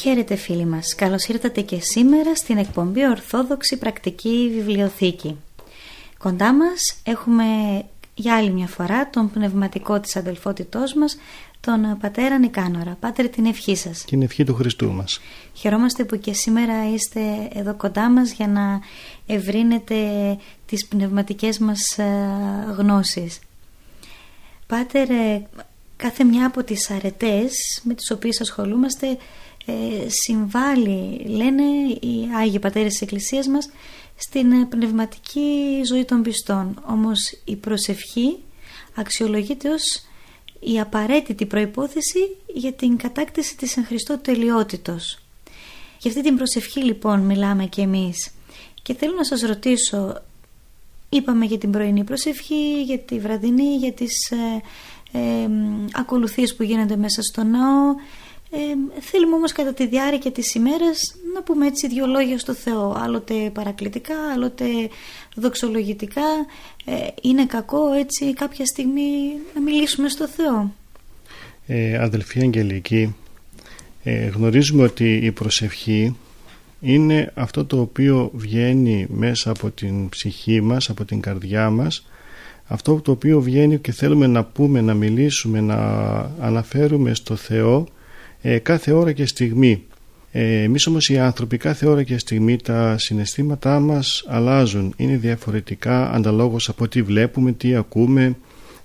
Χαίρετε φίλοι μας, καλώς ήρθατε και σήμερα στην εκπομπή Ορθόδοξη Πρακτική Βιβλιοθήκη. Κοντά μας έχουμε για άλλη μια φορά τον πνευματικό της αδελφότητός μας, τον πατέρα Νικάνορα. Πάτερ την ευχή σας. Την ευχή του Χριστού μας. Χαιρόμαστε που και σήμερα είστε εδώ κοντά μας για να ευρύνετε τις πνευματικές μας ε, γνώσεις. Πάτερ, ε, κάθε μια από τις αρετές με τις οποίες ασχολούμαστε ε, συμβάλλει, λένε οι Άγιοι Πατέρες της Εκκλησίας μας, στην ε, πνευματική ζωή των πιστών. Όμως η προσευχή αξιολογείται ως η απαραίτητη προϋπόθεση για την κατάκτηση της εν Χριστώ τελειότητος. Για αυτή την προσευχή λοιπόν μιλάμε και εμείς. Και θέλω να σας ρωτήσω, είπαμε για την πρωινή προσευχή, για τη βραδινή, για τις ε, ε ακολουθίες που γίνονται μέσα στο ναό, ε, θέλουμε όμως κατά τη διάρκεια της ημέρας να πούμε έτσι δύο λόγια στο Θεό. Άλλοτε παρακλητικά, άλλοτε δοξολογητικά. Ε, είναι κακό έτσι κάποια στιγμή να μιλήσουμε στο Θεό. Ε, Αδελφοί Αγγελική ε, γνωρίζουμε ότι η προσευχή είναι αυτό το οποίο βγαίνει μέσα από την ψυχή μας, από την καρδιά μας. Αυτό το οποίο βγαίνει και θέλουμε να πούμε, να μιλήσουμε, να αναφέρουμε στο Θεό ε, κάθε ώρα και στιγμή. Ε, εμείς όμως οι άνθρωποι κάθε ώρα και στιγμή τα συναισθήματά μας αλλάζουν. Είναι διαφορετικά αναλόγως από τι βλέπουμε, τι ακούμε,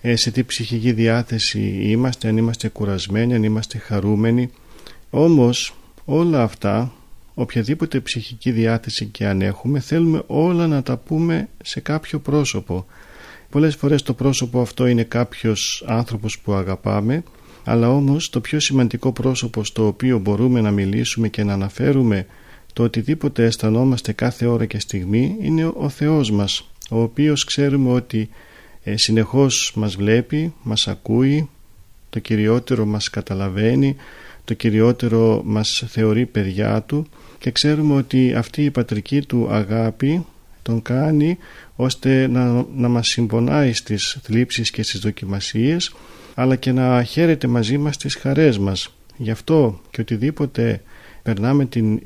ε, σε τι ψυχική διάθεση είμαστε, αν είμαστε κουρασμένοι, αν είμαστε χαρούμενοι. Όμως όλα αυτά, οποιαδήποτε ψυχική διάθεση και αν έχουμε, θέλουμε όλα να τα πούμε σε κάποιο πρόσωπο. Πολλές φορές το πρόσωπο αυτό είναι κάποιος άνθρωπος που αγαπάμε αλλά όμως το πιο σημαντικό πρόσωπο στο οποίο μπορούμε να μιλήσουμε και να αναφέρουμε το οτιδήποτε αισθανόμαστε κάθε ώρα και στιγμή είναι ο Θεός μας ο οποίος ξέρουμε ότι ε, συνεχώς μας βλέπει, μας ακούει το κυριότερο μας καταλαβαίνει το κυριότερο μας θεωρεί παιδιά του και ξέρουμε ότι αυτή η πατρική του αγάπη τον κάνει ώστε να, να μας συμπονάει στις θλίψεις και στις δοκιμασίες αλλά και να χαίρεται μαζί μας τις χαρές μας. Γι' αυτό και οτιδήποτε περνάμε την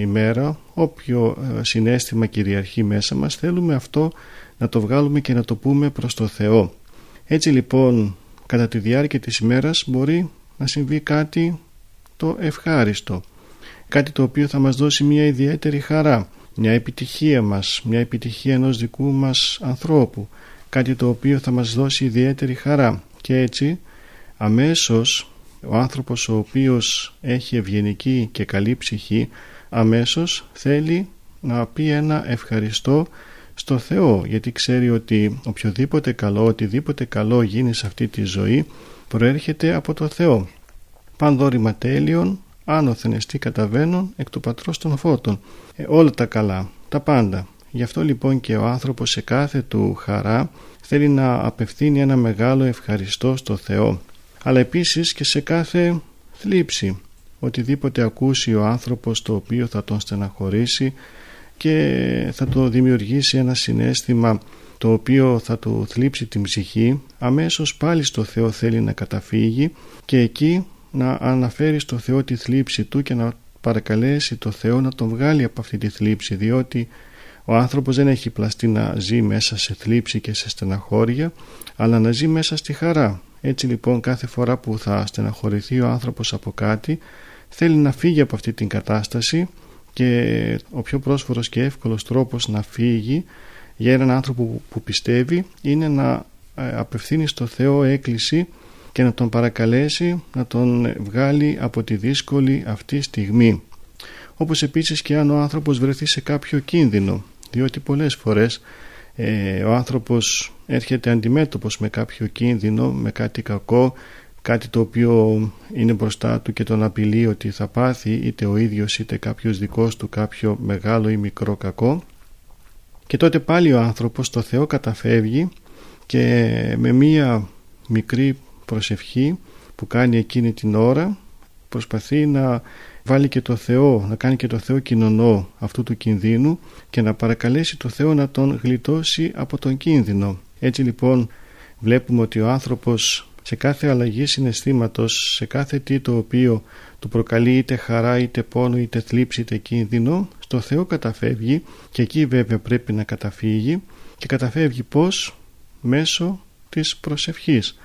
ημέρα, όποιο ε, συνέστημα κυριαρχεί μέσα μας, θέλουμε αυτό να το βγάλουμε και να το πούμε προς το Θεό. Έτσι λοιπόν, κατά τη διάρκεια της ημέρας μπορεί να συμβεί κάτι το ευχάριστο, κάτι το οποίο θα μας δώσει μια ιδιαίτερη χαρά, μια επιτυχία μας, μια επιτυχία ενός δικού μας ανθρώπου, κάτι το οποίο θα μας δώσει ιδιαίτερη χαρά και έτσι αμέσως ο άνθρωπος ο οποίος έχει ευγενική και καλή ψυχή αμέσως θέλει να πει ένα ευχαριστώ στο Θεό γιατί ξέρει ότι οποιοδήποτε καλό, οτιδήποτε καλό γίνει σε αυτή τη ζωή προέρχεται από το Θεό. Πανδόρημα τέλειων, άνωθεν εστί καταβαίνουν εκ του πατρός των φώτων. Ε, όλα τα καλά, τα πάντα. Γι' αυτό λοιπόν και ο άνθρωπος σε κάθε του χαρά θέλει να απευθύνει ένα μεγάλο ευχαριστώ στο Θεό. Αλλά επίσης και σε κάθε θλίψη οτιδήποτε ακούσει ο άνθρωπος το οποίο θα τον στεναχωρήσει και θα το δημιουργήσει ένα συνέστημα το οποίο θα του θλίψει την ψυχή αμέσως πάλι στο Θεό θέλει να καταφύγει και εκεί να αναφέρει στο Θεό τη θλίψη του και να παρακαλέσει το Θεό να τον βγάλει από αυτή τη θλίψη διότι ο άνθρωπος δεν έχει πλαστεί να ζει μέσα σε θλίψη και σε στεναχώρια αλλά να ζει μέσα στη χαρά Έτσι λοιπόν κάθε φορά που θα στεναχωρηθεί ο άνθρωπος από κάτι θέλει να φύγει από αυτή την κατάσταση και ο πιο πρόσφορος και εύκολος τρόπος να φύγει για έναν άνθρωπο που πιστεύει είναι να ε, απευθύνει στο Θεό έκκληση και να τον παρακαλέσει να τον βγάλει από τη δύσκολη αυτή στιγμή. Όπως επίσης και αν ο άνθρωπος βρεθεί σε κάποιο κίνδυνο, διότι πολλές φορές ε, ο άνθρωπος έρχεται αντιμέτωπος με κάποιο κίνδυνο, με κάτι κακό, κάτι το οποίο είναι μπροστά του και τον απειλεί ότι θα πάθει είτε ο ίδιος είτε κάποιος δικός του κάποιο μεγάλο ή μικρό κακό. Και τότε πάλι ο άνθρωπος το Θεό καταφεύγει και με μία μικρή προσευχή που κάνει εκείνη την ώρα προσπαθεί να βάλει και το Θεό, να κάνει και το Θεό κοινωνό αυτού του κινδύνου και να παρακαλέσει το Θεό να τον γλιτώσει από τον κίνδυνο. Έτσι λοιπόν βλέπουμε ότι ο άνθρωπος σε κάθε αλλαγή συναισθήματος, σε κάθε τι το οποίο του προκαλεί είτε χαρά είτε πόνο είτε θλίψη είτε κίνδυνο, στο Θεό καταφεύγει και εκεί βέβαια πρέπει να καταφύγει και καταφεύγει πώς; Μέσω της προσευχής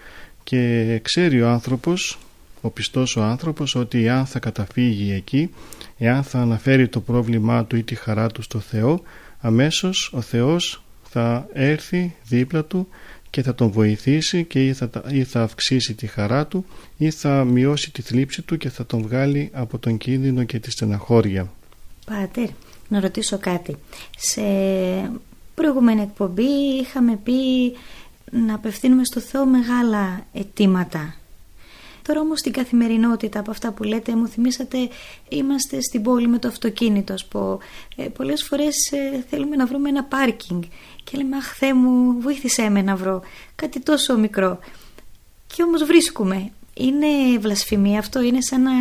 και ξέρει ο άνθρωπος ο πιστός ο άνθρωπος ότι εάν θα καταφύγει εκεί εάν θα αναφέρει το πρόβλημά του ή τη χαρά του στο Θεό αμέσως ο Θεός θα έρθει δίπλα του και θα τον βοηθήσει και ή θα, ή θα αυξήσει τη χαρά του ή θα μειώσει τη θλίψη του και θα τον βγάλει από τον κίνδυνο και τη στεναχώρια. Πάτερ, να ρωτήσω κάτι. Σε προηγούμενη εκπομπή είχαμε πει να απευθύνουμε στο Θεό μεγάλα αιτήματα. Τώρα όμως στην καθημερινότητα από αυτά που λέτε μου θυμήσατε είμαστε στην πόλη με το αυτοκίνητο ας πω. Ε, πολλές φορές ε, θέλουμε να βρούμε ένα πάρκινγκ. Και λέμε αχ Θεέ μου βοήθησέ με να βρω κάτι τόσο μικρό και όμως βρίσκουμε. Είναι βλασφημία αυτό είναι σαν να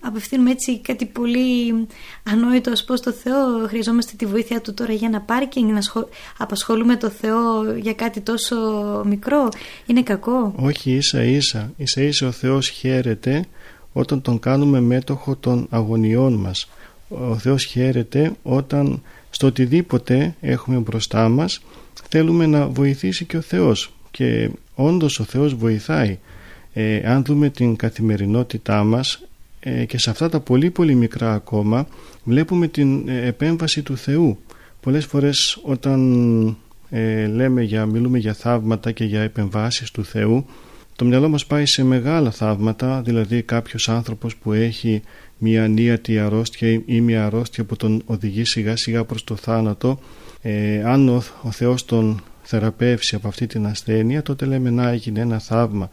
απευθύνουμε έτσι κάτι πολύ ανόητο ως πως το Θεό. Χρειαζόμαστε τη βοήθεια του τώρα για ένα πάρκινγκ να απασχολούμε το Θεό για κάτι τόσο μικρό. Είναι κακό; Όχι ίσα ίσα. Ίσα ίσα ο Θεός χαίρεται όταν τον κάνουμε μέτοχο των αγωνιών μας. Ο Θεός χαίρεται όταν στο οτιδήποτε έχουμε μπροστά μας θέλουμε να βοηθήσει και ο Θεός. Και όντως ο Θεός βοηθάει. Ε, αν δούμε την καθημερινότητά μας ε, και σε αυτά τα πολύ πολύ μικρά ακόμα βλέπουμε την ε, επέμβαση του Θεού. Πολλές φορές όταν ε, λέμε για, μιλούμε για θαύματα και για επεμβάσεις του Θεού το μυαλό μας πάει σε μεγάλα θαύματα δηλαδή κάποιος άνθρωπος που έχει μια ανίατη αρρώστια ή μια αρρώστια που τον οδηγεί σιγά σιγά προς το θάνατο ε, αν ο, ο Θεός τον θεραπεύσει από αυτή την ασθένεια τότε λέμε να έγινε ένα θαύμα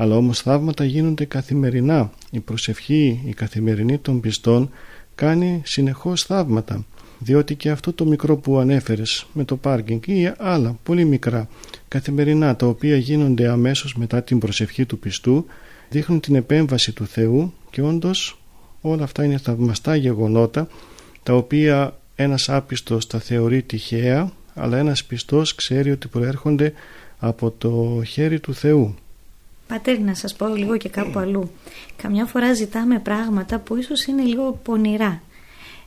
αλλά όμως θαύματα γίνονται καθημερινά η προσευχή η καθημερινή των πιστών κάνει συνεχώς θαύματα διότι και αυτό το μικρό που ανέφερες με το πάρκινγκ ή άλλα πολύ μικρά καθημερινά τα οποία γίνονται αμέσως μετά την προσευχή του πιστού δείχνουν την επέμβαση του Θεού και όντως όλα αυτά είναι θαυμαστά γεγονότα τα οποία ένας άπιστος τα θεωρεί τυχαία αλλά ένας πιστός ξέρει ότι προέρχονται από το χέρι του Θεού. Πατέρ, να σας πω λίγο και κάπου αλλού. Καμιά φορά ζητάμε πράγματα που ίσως είναι λίγο πονηρά.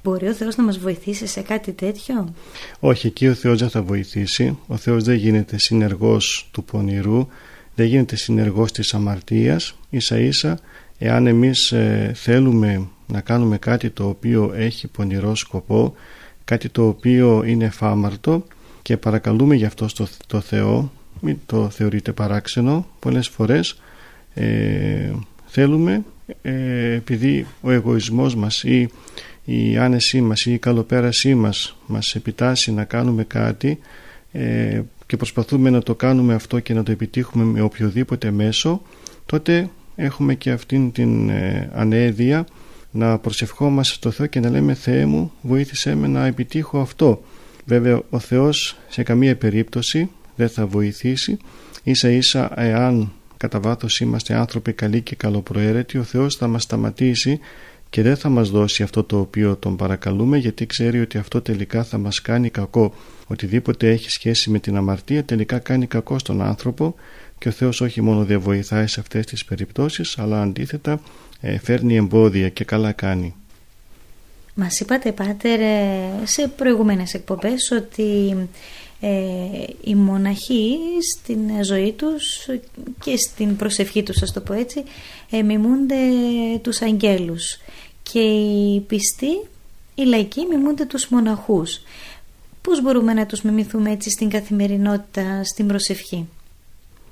Μπορεί ο Θεός να μας βοηθήσει σε κάτι τέτοιο; Όχι, εκεί ο Θεός δεν θα βοηθήσει. Ο Θεός δεν γίνεται συνεργός του πονηρού, δεν γίνεται συνεργός της αμαρτίας. Ίσα ίσα, εάν εμείς ε, θέλουμε να κάνουμε κάτι το οποίο έχει πονηρό σκοπό, κάτι το οποίο είναι φάμαρτο και παρακαλούμε γι' αυτό στο, το Θεό, μην το θεωρείτε παράξενο, πολλές φορές ε, θέλουμε ε, επειδή ο εγωισμός μας ή η άνεσή μας ή η καλοπέρασή μας μας επιτάσσει να κάνουμε κάτι ε, και προσπαθούμε να το κάνουμε αυτό και να το επιτύχουμε με οποιοδήποτε μέσο τότε έχουμε και αυτήν την ε, ανέδεια να προσευχόμαστε στο Θεό και να λέμε Θεέ μου βοήθησέ με να επιτύχω αυτό βέβαια ο Θεός σε καμία περίπτωση δεν θα βοηθήσει ίσα ίσα εάν κατά βάθος είμαστε άνθρωποι καλοί και καλοπροαίρετοι ο Θεός θα μας σταματήσει και δεν θα μας δώσει αυτό το οποίο τον παρακαλούμε γιατί ξέρει ότι αυτό τελικά θα μας κάνει κακό οτιδήποτε έχει σχέση με την αμαρτία τελικά κάνει κακό στον άνθρωπο και ο Θεός όχι μόνο δεν βοηθάει σε αυτές τις περιπτώσεις αλλά αντίθετα ε, φέρνει εμπόδια και καλά κάνει. Μας είπατε Πάτερ σε προηγούμενες εκπομπές ότι ε, οι μοναχοί στην ζωή τους και στην προσευχή τους, ας το πω έτσι, ε, μιμούνται τους αγγέλους και οι πιστοί, οι λαϊκοί μιμούνται τους μοναχούς. Πώς μπορούμε να τους μιμηθούμε έτσι στην καθημερινότητα, στην προσευχή;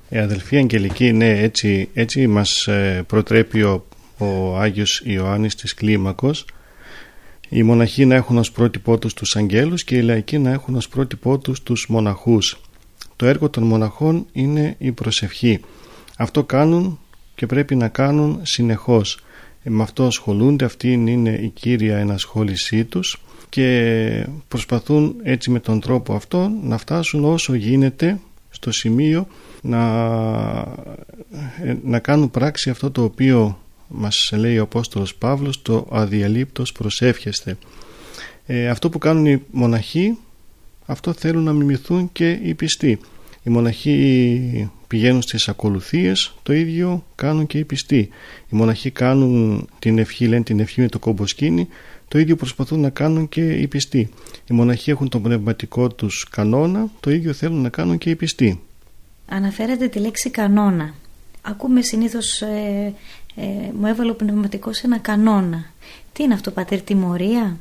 Η αδελφή Αγγελική, ναι, έτσι, έτσι μας ε, προτρέπει ο, ο Άγιος Ιωάννης της Κλίμακος οι μοναχοί να έχουν ως πρότυπό τους τους αγγέλους και οι λαϊκοί να έχουν ως πρότυπό τους τους μοναχούς. Το έργο των μοναχών είναι η προσευχή. Αυτό κάνουν και πρέπει να κάνουν συνεχώς. Ε, με αυτό ασχολούνται, αυτή είναι η κύρια ενασχόλησή τους και προσπαθούν έτσι με τον τρόπο αυτό να φτάσουν όσο γίνεται στο σημείο να, ε, να κάνουν πράξη αυτό το οποίο μας λέει ο Απόστολος Παύλος το αδιαλείπτος προσεύχεστε. Ε, αυτό που κάνουν οι μοναχοί αυτό θέλουν να μιμηθούν και οι πιστοί. Οι μοναχοί πηγαίνουν στις ακολουθίες το ίδιο κάνουν και οι πιστοί. Οι μοναχοί κάνουν την ευχή λένε την ευχή με το κομποσκίνη το ίδιο προσπαθούν να κάνουν και οι πιστοί. Οι μοναχοί έχουν τον πνευματικό τους κανόνα το ίδιο θέλουν να κάνουν και οι πιστοί. Αναφέρατε τη λέξη κανόνα. Ακούμε συνήθως ε, ε, μου έβαλε ο πνευματικός ένα κανόνα. Τι είναι αυτό πατέρ, τιμωρία;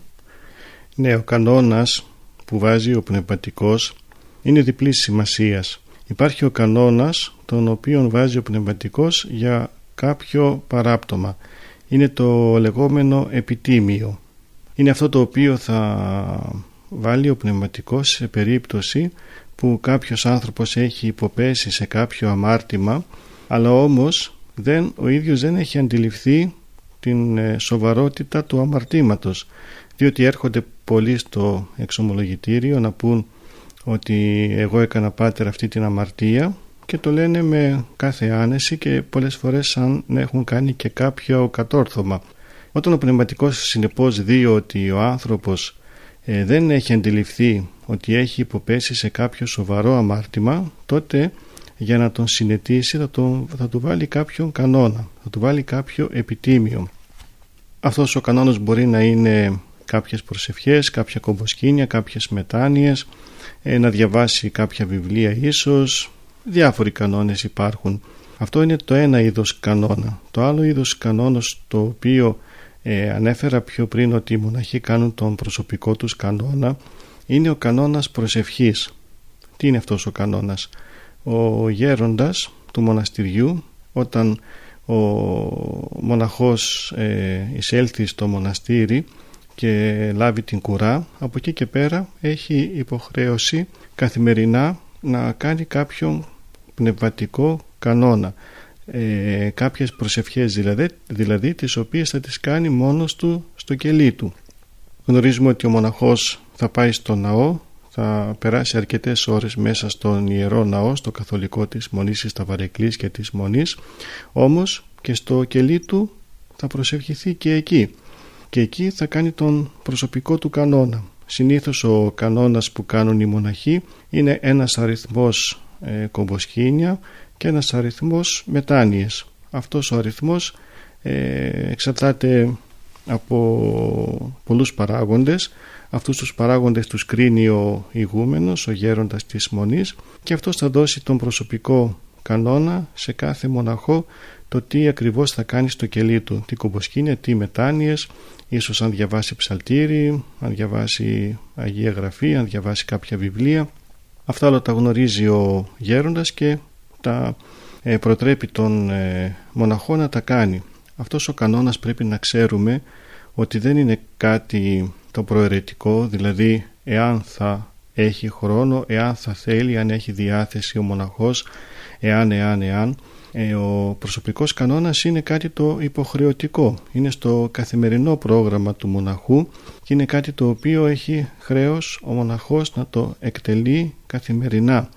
Ναι, ο κανόνας που βάζει ο πνευματικός είναι διπλής σημασίας. Υπάρχει ο κανόνας τον οποίο βάζει ο πνευματικός για κάποιο παράπτωμα. Είναι το λεγόμενο επιτίμιο. Είναι αυτό το οποίο θα βάλει ο πνευματικός σε περίπτωση που κάποιος άνθρωπος έχει υποπέσει σε κάποιο αμάρτημα αλλά όμως δεν, ο ίδιος δεν έχει αντιληφθεί την ε, σοβαρότητα του αμαρτήματος διότι έρχονται πολλοί στο εξομολογητήριο να πούν ότι εγώ έκανα πάτερ αυτή την αμαρτία και το λένε με κάθε άνεση και πολλές φορές σαν να έχουν κάνει και κάποιο κατόρθωμα. Όταν ο πνευματικός συνεπώς δει ότι ο άνθρωπος ε, δεν έχει αντιληφθεί ότι έχει υποπέσει σε κάποιο σοβαρό αμάρτημα τότε για να τον συνετίσει θα, τον, θα του βάλει κάποιον κανόνα, θα του βάλει κάποιο επιτίμιο. Αυτός ο κανόνας μπορεί να είναι κάποιες προσευχές, κάποια κομποσκήνια, κάποιες μετάνοιες, ε, να διαβάσει κάποια βιβλία ίσως, διάφοροι κανόνες υπάρχουν. Αυτό είναι το ένα είδος κανόνα. Το άλλο είδος κανόνος το οποίο ε, ανέφερα πιο πριν ότι οι μοναχοί κάνουν τον προσωπικό τους κανόνα είναι ο κανόνας προσευχής. Τι είναι αυτός ο κανόνας; Ο γέροντας του μοναστηριού όταν ο μοναχός ε, εισέλθει στο μοναστήρι και λάβει την κουρά από εκεί και πέρα έχει υποχρέωση καθημερινά να κάνει κάποιον πνευματικό κανόνα. Ε, κάποιες προσευχές δηλαδή, δηλαδή τις οποίες θα τις κάνει μόνος του στο κελί του. Γνωρίζουμε ότι ο μοναχός θα πάει στο ναό θα περάσει αρκετές ώρες μέσα στον Ιερό Ναό, στο καθολικό της Μονής της Ταβαρεκλής και της Μονής, όμως και στο κελί του θα προσευχηθεί και εκεί και εκεί θα κάνει τον προσωπικό του κανόνα. Συνήθως ο κανόνας που κάνουν οι μοναχοί είναι ένας αριθμός ε, κομποσκήνια και ένας αριθμός μετάνοιες. Αυτός ο αριθμός ε, εξαρτάται από πολλούς παράγοντες Αυτούς τους παράγοντες τους κρίνει ο ηγούμενος, ο γέροντας της Μονής και αυτός θα δώσει τον προσωπικό κανόνα σε κάθε μοναχό το τι ακριβώς θα κάνει στο κελί του, τι κομποσκίνια, τι μετάνοιες, ίσως αν διαβάσει ψαλτήρι, αν διαβάσει Αγία Γραφή, αν διαβάσει κάποια βιβλία. Αυτά όλα τα γνωρίζει ο γέροντας και τα ε, προτρέπει τον ε, μοναχό να τα κάνει. Αυτός ο κανόνας πρέπει να ξέρουμε ότι δεν είναι κάτι το προαιρετικό, δηλαδή εάν θα έχει χρόνο, εάν θα θέλει, αν έχει διάθεση ο μοναχός, εάν, εάν, εάν. Ε, ο προσωπικός κανόνας είναι κάτι το υποχρεωτικό, είναι στο καθημερινό πρόγραμμα του μοναχού και είναι κάτι το οποίο έχει χρέος ο μοναχός να το εκτελεί καθημερινά.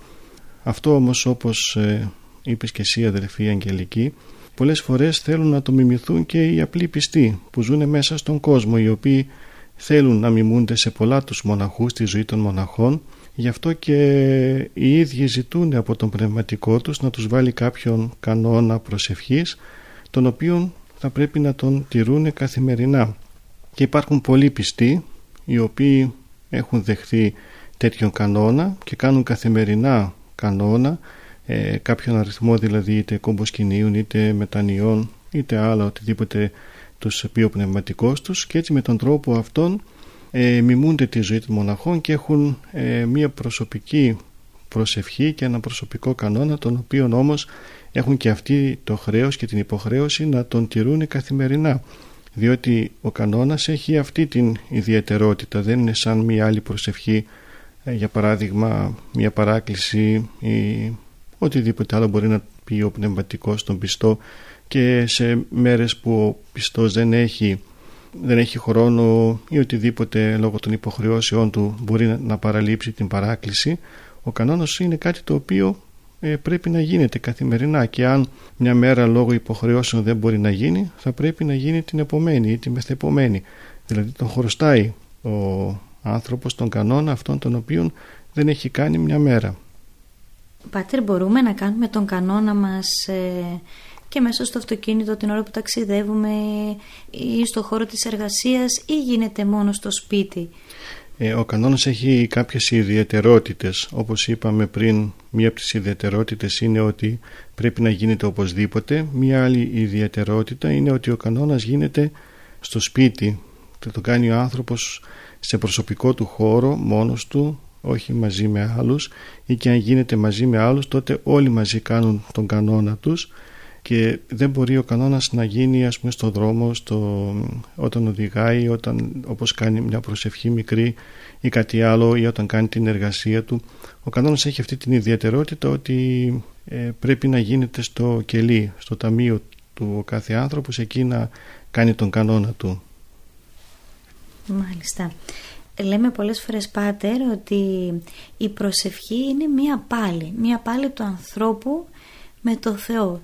Αυτό όμως όπως ε, είπες και εσύ αδελφή Αγγελική, πολλές φορές θέλουν να το μιμηθούν και οι απλοί πιστοί που ζουν μέσα στον κόσμο, οι οποίοι θέλουν να μιμούνται σε πολλά τους μοναχούς στη ζωή των μοναχών γι' αυτό και οι ίδιοι ζητούν από τον πνευματικό τους να τους βάλει κάποιον κανόνα προσευχής τον οποίον θα πρέπει να τον τηρούν καθημερινά. και υπάρχουν πολλοί πιστοί οι οποίοι έχουν δεχθεί τέτοιον κανόνα και κάνουν καθημερινά κανόνα ε, κάποιον αριθμό δηλαδή είτε κομποσκηνίων είτε μετανιών είτε άλλα οτιδήποτε τους πει ο πνευματικός τους και έτσι με τον τρόπο αυτόν ε, μιμούνται τη ζωή των μοναχών και έχουν ε, μία προσωπική προσευχή και ένα προσωπικό κανόνα τον οποίο όμως έχουν και αυτοί το χρέος και την υποχρέωση να τον τηρούν καθημερινά διότι ο κανόνας έχει αυτή την ιδιαιτερότητα. Δεν είναι σαν μία άλλη προσευχή ε, για παράδειγμα μία παράκληση ή οτιδήποτε άλλο μπορεί να πει ο πνευματικός στον πιστό και σε μέρες που ο πιστός δεν έχει, δεν έχει χρόνο ή οτιδήποτε λόγω των υποχρεώσεών του μπορεί να παραλείψει την παράκληση ο κανόνας είναι κάτι το οποίο ε, πρέπει να γίνεται καθημερινά και αν μια μέρα λόγω υποχρεώσεων δεν μπορεί να γίνει θα πρέπει να γίνει την επομένη ή την μεθεπομένη. Δηλαδή τον χρωστάει ο άνθρωπος τον κανόνα αυτόν τον οποίο δεν έχει κάνει μια μέρα. Πάτερ μπορούμε να κάνουμε τον κανόνα μας ε, και μέσα στο αυτοκίνητο την ώρα που ταξιδεύουμε ή στο χώρο της εργασίας ή γίνεται μόνο στο σπίτι; Ε, ο κανόνας έχει κάποιες ιδιαιτερότητες. Όπως είπαμε πριν μία από τις ιδιαιτερότητες είναι ότι πρέπει να γίνεται οπωσδήποτε. Μία άλλη ιδιαιτερότητα είναι ότι ο κανόνας γίνεται στο σπίτι. Το κάνει ο άνθρωπος σε προσωπικό του χώρο μόνος του όχι μαζί με άλλους ή και αν γίνεται μαζί με άλλους τότε όλοι μαζί κάνουν τον κανόνα τους και δεν μπορεί ο κανόνας να γίνει ας πούμε στο δρόμο στο, όταν οδηγάει όταν, όπως κάνει μια προσευχή μικρή ή κάτι άλλο ή όταν κάνει την εργασία του. Ο κανόνας έχει αυτή την ιδιαιτερότητα ότι ε, πρέπει να γίνεται στο κελί στο ταμείο του κάθε άνθρωπος εκεί να κάνει τον κανόνα του. Μάλιστα. Λέμε πολλές φορές Πάτερ ότι η προσευχή είναι μία πάλι μία πάλι του ανθρώπου με το Θεό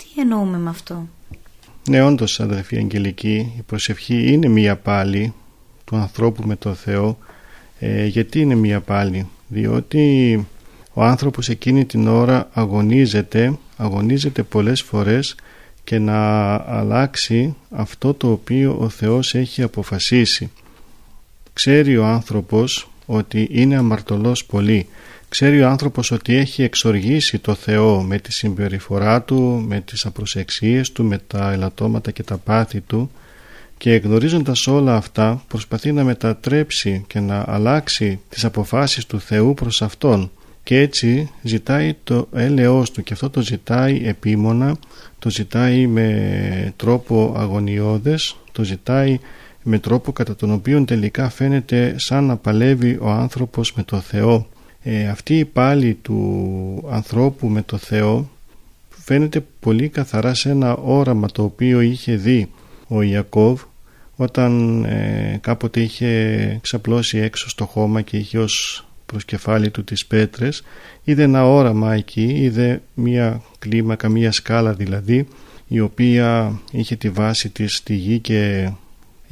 τι εννοούμε με αυτό; Ναι, όντως, αδερφή Αγγελική, η προσευχή είναι μία πάλι του ανθρώπου με το Θεό. Ε, γιατί είναι μία πάλι, διότι ο άνθρωπος εκείνη την ώρα αγωνίζεται, αγωνίζεται πολλές φορές και να αλλάξει αυτό το οποίο ο Θεός έχει αποφασίσει. Ξέρει ο άνθρωπος ότι είναι αμαρτωλός πολύ Ξέρει ο άνθρωπος ότι έχει εξοργήσει το Θεό με τη συμπεριφορά του, με τις απροσεξίες του, με τα ελαττώματα και τα πάθη του και γνωρίζοντας όλα αυτά προσπαθεί να μετατρέψει και να αλλάξει τις αποφάσεις του Θεού προς Αυτόν. Και έτσι ζητάει το έλεος του και αυτό το ζητάει επίμονα, το ζητάει με τρόπο αγωνιώδες, το ζητάει με τρόπο κατά τον οποίο τελικά φαίνεται σαν να παλεύει ο άνθρωπος με το Θεό ε, αυτή η πάλη του ανθρώπου με το Θεό φαίνεται πολύ καθαρά σε ένα όραμα το οποίο είχε δει ο Ιακώβ όταν ε, κάποτε είχε ξαπλώσει έξω στο χώμα και είχε ως προσκεφάλι του τις πέτρες. Είδε ένα όραμα εκεί, είδε μία κλίμακα, μία σκάλα δηλαδή η οποία είχε τη βάση της στη γη και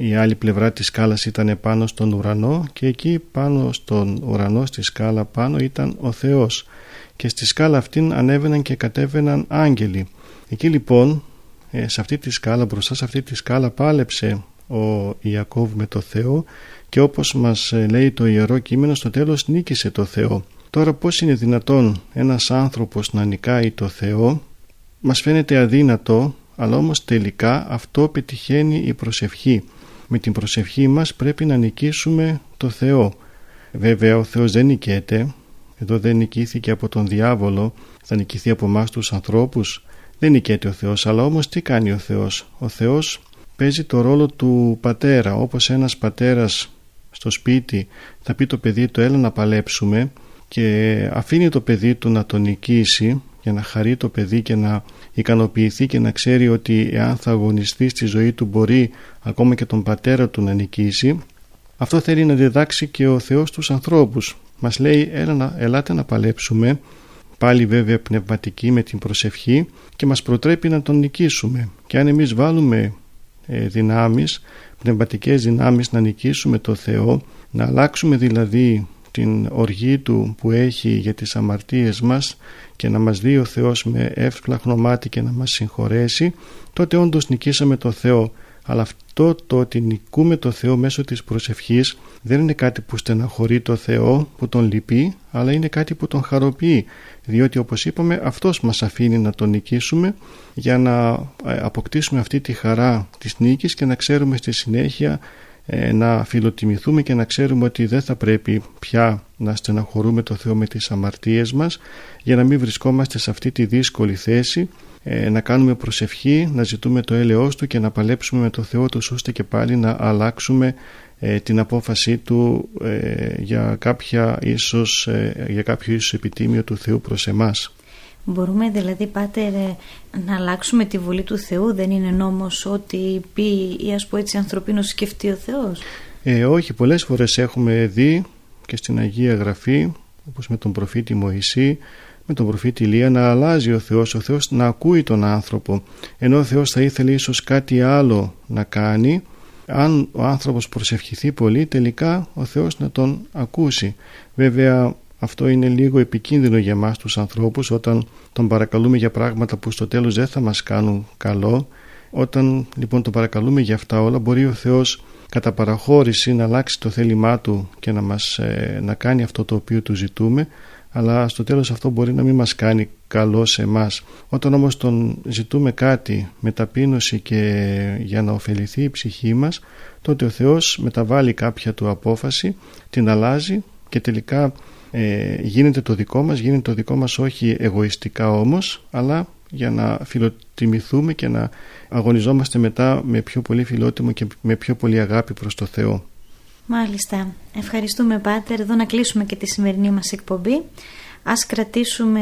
η άλλη πλευρά της σκάλας ήταν πάνω στον ουρανό και εκεί πάνω στον ουρανό στη σκάλα πάνω ήταν ο Θεός. Και στη σκάλα αυτήν ανέβαιναν και κατέβαιναν άγγελοι. Εκεί λοιπόν ε, σε αυτή τη σκάλα μπροστά σε αυτή τη σκάλα πάλεψε ο Ιακώβ με το Θεό και όπως μας ε, λέει το Ιερό Κείμενο στο τέλος νίκησε το Θεό. Τώρα πως είναι δυνατόν ένας άνθρωπος να νικάει το Θεό; Μας φαίνεται αδύνατο αλλά όμως τελικά αυτό πετυχαίνει η προσευχή με την προσευχή μας πρέπει να νικήσουμε το Θεό. Βέβαια ο Θεός δεν νικέται, εδώ δεν νικήθηκε από τον διάβολο, θα νικηθεί από εμάς τους ανθρώπους. Δεν νικέται ο Θεός, αλλά όμως τι κάνει ο Θεός; Ο Θεός παίζει το ρόλο του πατέρα, όπως ένας πατέρας στο σπίτι θα πει το παιδί του έλα να παλέψουμε και αφήνει το παιδί του να τον νικήσει για να χαρεί το παιδί και να ικανοποιηθεί και να ξέρει ότι εάν θα αγωνιστεί στη ζωή του μπορεί ακόμα και τον πατέρα του να νικήσει. Αυτό θέλει να διδάξει και ο Θεός τους ανθρώπους. Μας λέει Έλα να, ελάτε να παλέψουμε πάλι βέβαια πνευματική με την προσευχή και μας προτρέπει να τον νικήσουμε. Και αν εμείς βάλουμε ε, δυνάμεις πνευματικές δυνάμεις να νικήσουμε το Θεό να αλλάξουμε δηλαδή την οργή του που έχει για τις αμαρτίες μας και να μας δει ο Θεός με εύσπλαχνο μάτι και να μας συγχωρέσει τότε όντως νικήσαμε το Θεό αλλά αυτό το ότι νικούμε το Θεό μέσω της προσευχής δεν είναι κάτι που στεναχωρεί το Θεό, που τον λυπεί, αλλά είναι κάτι που τον χαροποιεί. Διότι όπως είπαμε αυτός μας αφήνει να τον νικήσουμε για να ε, αποκτήσουμε αυτή τη χαρά της νίκης και να ξέρουμε στη συνέχεια ε, να φιλοτιμηθούμε και να ξέρουμε ότι δεν θα πρέπει πια να στεναχωρούμε το Θεό με τις αμαρτίες μας για να μην βρισκόμαστε σε αυτή τη δύσκολη θέση ε, να κάνουμε προσευχή, να ζητούμε το έλεος Του και να παλέψουμε με το Θεό Του ώστε και πάλι να αλλάξουμε ε, την απόφασή Του για, κάποια ίσως, για κάποιο ίσως επιτίμιο του Θεού προς εμάς. Μπορούμε δηλαδή πάτερ να αλλάξουμε τη βολή του Θεού; Δεν είναι νόμος ότι πει ή ας πω έτσι ανθρωπίνος σκεφτεί ο Θεός; Ε, όχι. Πολλές φορές έχουμε δει και στην Αγία Γραφή όπως με τον προφήτη Μωυσή με τον προφήτη Ηλία να αλλάζει ο Θεός ο Θεός να ακούει τον άνθρωπο. Ενώ ο Θεός θα ήθελε ίσως κάτι άλλο να κάνει αν ο άνθρωπος προσευχηθεί πολύ τελικά ο Θεός να τον ακούσει. Βέβαια αυτό είναι λίγο επικίνδυνο για μας τους ανθρώπους όταν τον παρακαλούμε για πράγματα που στο τέλος δεν θα μας κάνουν καλό. Όταν λοιπόν τον παρακαλούμε για αυτά όλα μπορεί ο Θεός κατά παραχώρηση να αλλάξει το θέλημά Του και να, μας, ε, να κάνει αυτό το οποίο Του ζητούμε αλλά στο τέλος αυτό μπορεί να μην μας κάνει καλό σε εμάς. Όταν όμως τον ζητούμε κάτι με ταπείνωση και για να ωφεληθεί η ψυχή μας τότε ο Θεός μεταβάλλει κάποια του απόφαση, την αλλάζει και τελικά ε, γίνεται το δικό μας, γίνεται το δικό μας όχι εγωιστικά όμως, αλλά για να φιλοτιμηθούμε και να αγωνιζόμαστε μετά με πιο πολύ φιλότιμο και με πιο πολύ αγάπη προς το Θεό. Μάλιστα. Ευχαριστούμε Πάτερ. Εδώ να κλείσουμε και τη σημερινή μας εκπομπή. Ας κρατήσουμε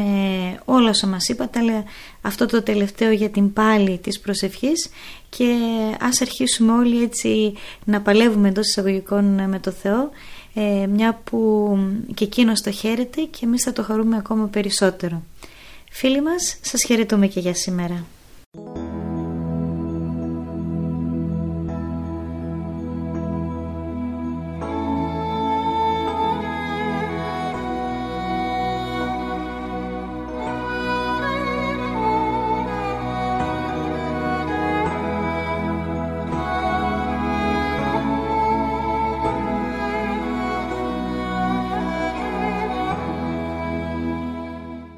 όλα όσα μας είπατε, αλλά αυτό το τελευταίο για την πάλη της προσευχής και ας αρχίσουμε όλοι έτσι να παλεύουμε εντός εισαγωγικών με το Θεό ε, μια που και εκείνος το χαίρεται και εμείς θα το χαρούμε ακόμα περισσότερο. Φίλοι μας, σας χαιρετούμε και για σήμερα.